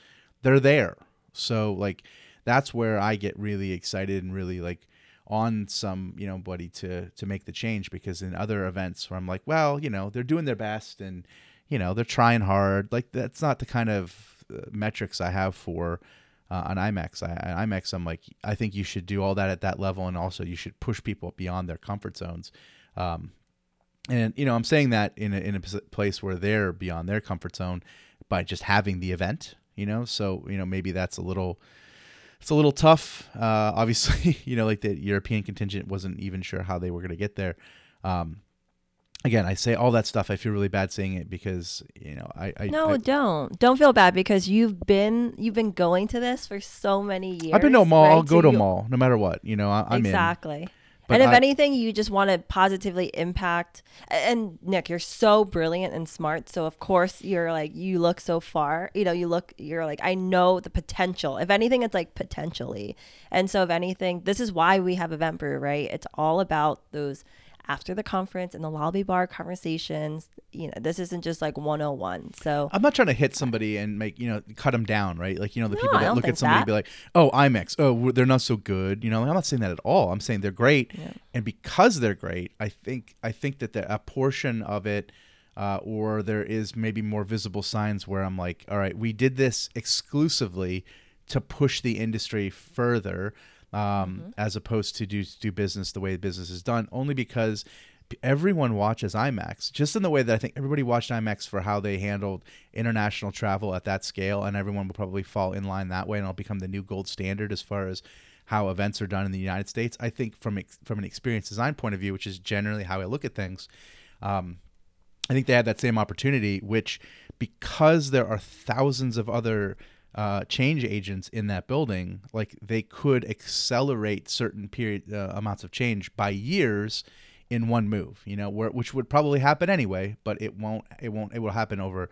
S2: they're there so like that's where i get really excited and really like on some you know buddy to to make the change because in other events where i'm like well you know they're doing their best and you know they're trying hard. Like that's not the kind of uh, metrics I have for uh, on IMEX. I, on IMEX, I'm like, I think you should do all that at that level, and also you should push people beyond their comfort zones. Um, and you know, I'm saying that in a, in a place where they're beyond their comfort zone by just having the event. You know, so you know maybe that's a little it's a little tough. Uh, obviously, you know, like the European contingent wasn't even sure how they were going to get there. Um, again, I say all that stuff. I feel really bad saying it because you know I, I
S3: No,
S2: I,
S3: don't. Don't feel bad because you've been you've been going to this for so many years.
S2: I've been to a mall. I'll go
S3: So
S2: to a mall no matter what. You know, I, I'm in.
S3: exactly.
S2: But
S3: and if
S2: I-
S3: anything, you just want to positively impact. And Nick, you're so brilliant and smart. So of course, you're like you look so far. You know, you look. You're like I know the potential. If anything, it's like potentially. And so if anything, this is why we have Event Brew, right? It's all about those after the conference and the lobby bar conversations. You know, this isn't just like 101. So
S2: I'm not trying to hit somebody and make you know cut them down, right? Like you know the
S3: No,
S2: people that look at somebody and be like, "Oh, IMEX, oh they're not so good." You know, like, I'm not saying that at all. I'm saying they're great, and because they're great, I think I think that the, a portion of it, uh, or there is maybe more visible signs where I'm like, "All right, we did this exclusively to push the industry further." Um, as opposed to do do business the way business is done, only because everyone watches IMEX, just in the way that I think everybody watched IMEX for how they handled international travel at that scale, and everyone will probably fall in line that way, and it'll become the new gold standard as far as how events are done in the United States. I think from ex- from an experience design point of view, which is generally how I look at things, um, I think they had that same opportunity, which because there are thousands of other uh, change agents in that building, like they could accelerate certain period uh, amounts of change by years in one move. You know, where which would probably happen anyway, but it won't. It won't. It will happen over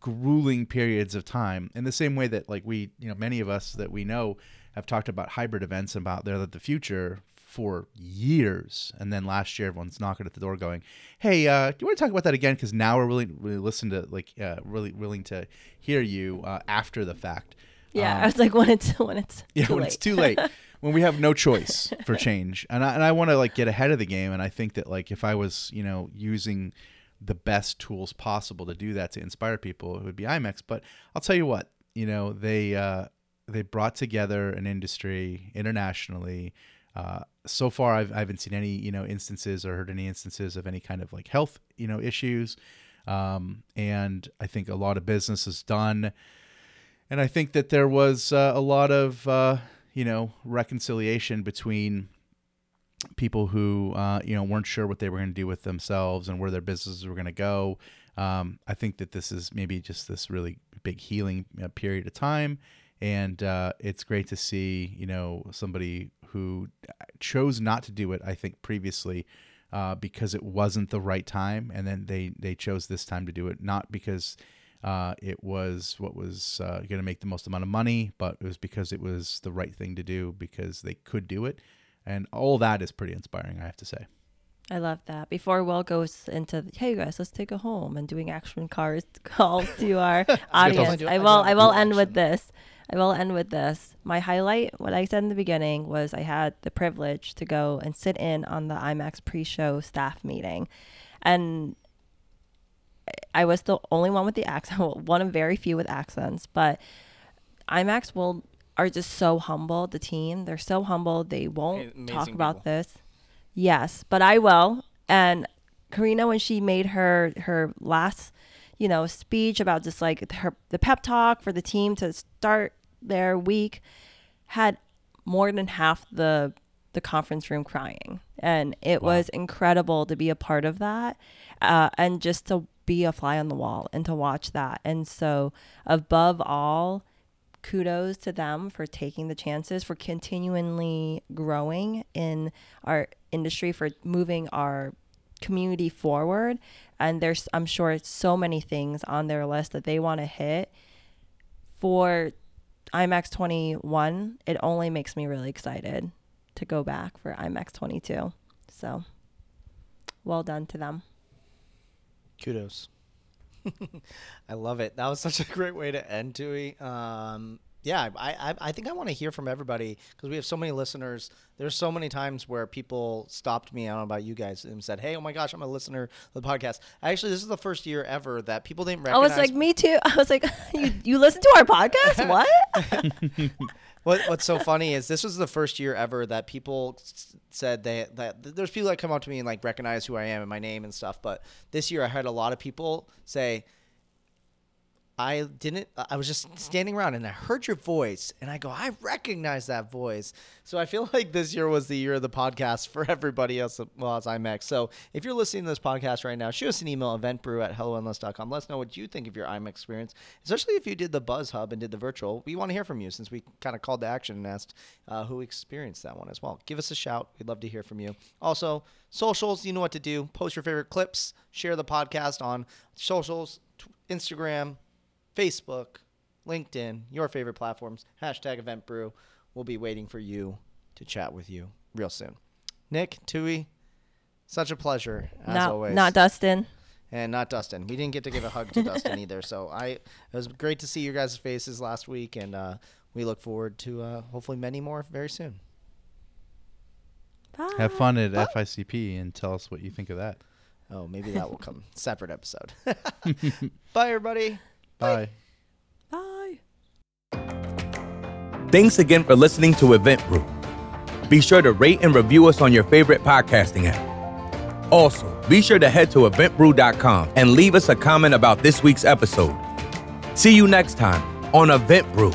S2: grueling periods of time. In the same way that like we, you know, many of us that we know have talked about hybrid events about they're the future for years, and then last year everyone's knocking at the door going, "Hey, uh, do you want to talk about that again?" Because now we're really, really listen to like uh, really willing to hear you uh, after the fact.
S3: yeah,
S2: Um,
S3: I was like when it's when it's
S2: yeah,
S3: too
S2: when
S3: late.
S2: it's too late, when we have no choice for change, and I and I want to like get ahead of the game, and I think that like if I was you know using the best tools possible to do that to inspire people, it would be IMEX. But I'll tell you what, you know they uh, they brought together an industry internationally. Uh, so far, I've, I haven't seen any you know instances or heard any instances of any kind of like health you know issues, um, and I think a lot of business is done. And I think that there was uh, a lot of uh, you know reconciliation between people who uh, you know weren't sure what they were going to do with themselves and where their businesses were going to go. Um, I think that this is maybe just this really big healing uh, period of time, and uh, it's great to see you know somebody who chose not to do it. I think previously. Uh, because it wasn't the right time, and then they they chose this time to do it, not because uh, it was what was uh, going to make the most amount of money, but it was because it was the right thing to do because they could do it. And all that is pretty inspiring, I have to say.
S3: I love that. Before Will goes into, hey you guys, let's take a home and doing action cars calls to our audience, I
S1: I
S3: will. I will end with this. I will end with this. My highlight, what I said in the beginning, was I had the privilege to go and sit in on the IMEX pre-show staff meeting, and I was the only one with the accent, well, one of very few with accents, but IMEX will are just so humble. The team, they're so humble. They won't
S1: Amazing
S3: talk about
S1: people.
S3: this. Yes, but I will. And Karina, when she made her her last, you know, speech about just like her the pep talk for the team to start their week, had more than half the the conference room crying, and it was incredible to be a part of that, uh, and just to be a fly on the wall and to watch that. And so, above all, kudos to them for taking the chances, for continually growing in our industry, for moving our community forward. And there's, I'm sure, so many things on their list that they want to hit. For IMEX 21, it only makes me really excited to go back for IMEX 22. So, well done to them.
S1: Kudos. I love it. That was such a great way to end, Thuy. Um, yeah, I, I, I think I want to hear from everybody because we have so many listeners. There's so many times where people stopped me, I don't know about you guys, and said, "Hey, oh my gosh, I'm a listener of the podcast." Actually, this is the first year ever that people didn't recognize.
S3: I was like, me too. I was like, you, you listen to our podcast? What?
S1: What, what's so funny is this was the first year ever that people s- said they, that there's people that come up to me and like recognize who I am and my name and stuff. But this year I had a lot of people say, I didn't, I was just standing around and I heard your voice and I go, I recognize that voice. So I feel like this year was the year of the podcast for everybody else, well, as IMEX. So if you're listening to this podcast right now, shoot us an email, eventbrew at helloendless.com. Let us know what you think of your IMEX experience, especially if you did the Buzz Hub and did the virtual. We want to hear from you since we kind of called to action and asked uh, who experienced that one as well. Give us a shout. We'd love to hear from you. Also, socials, you know what to do. Post your favorite clips, share the podcast on socials, t- Instagram, Facebook, LinkedIn, your favorite platforms. Hashtag Event Brew. We'll be waiting for you to chat with you real soon. Nick, Thuy, such a pleasure as
S3: not,
S1: always.
S3: not Dustin.
S1: and not Dustin. We didn't get to give a hug to Dustin either. So I, it was great to see your guys' faces last week, and uh, we look forward to uh, hopefully many more very soon.
S3: Bye.
S2: Have fun at FICP and tell us what you think of that.
S1: Oh, maybe that will come separate episode. Bye, everybody.
S2: Bye.
S3: Bye.
S4: Thanks again for listening to Event Brew. Be sure to rate and review us on your favorite podcasting app. Also, be sure to head to eventbrew.com and leave us a comment about this week's episode. See you next time on Event Brew.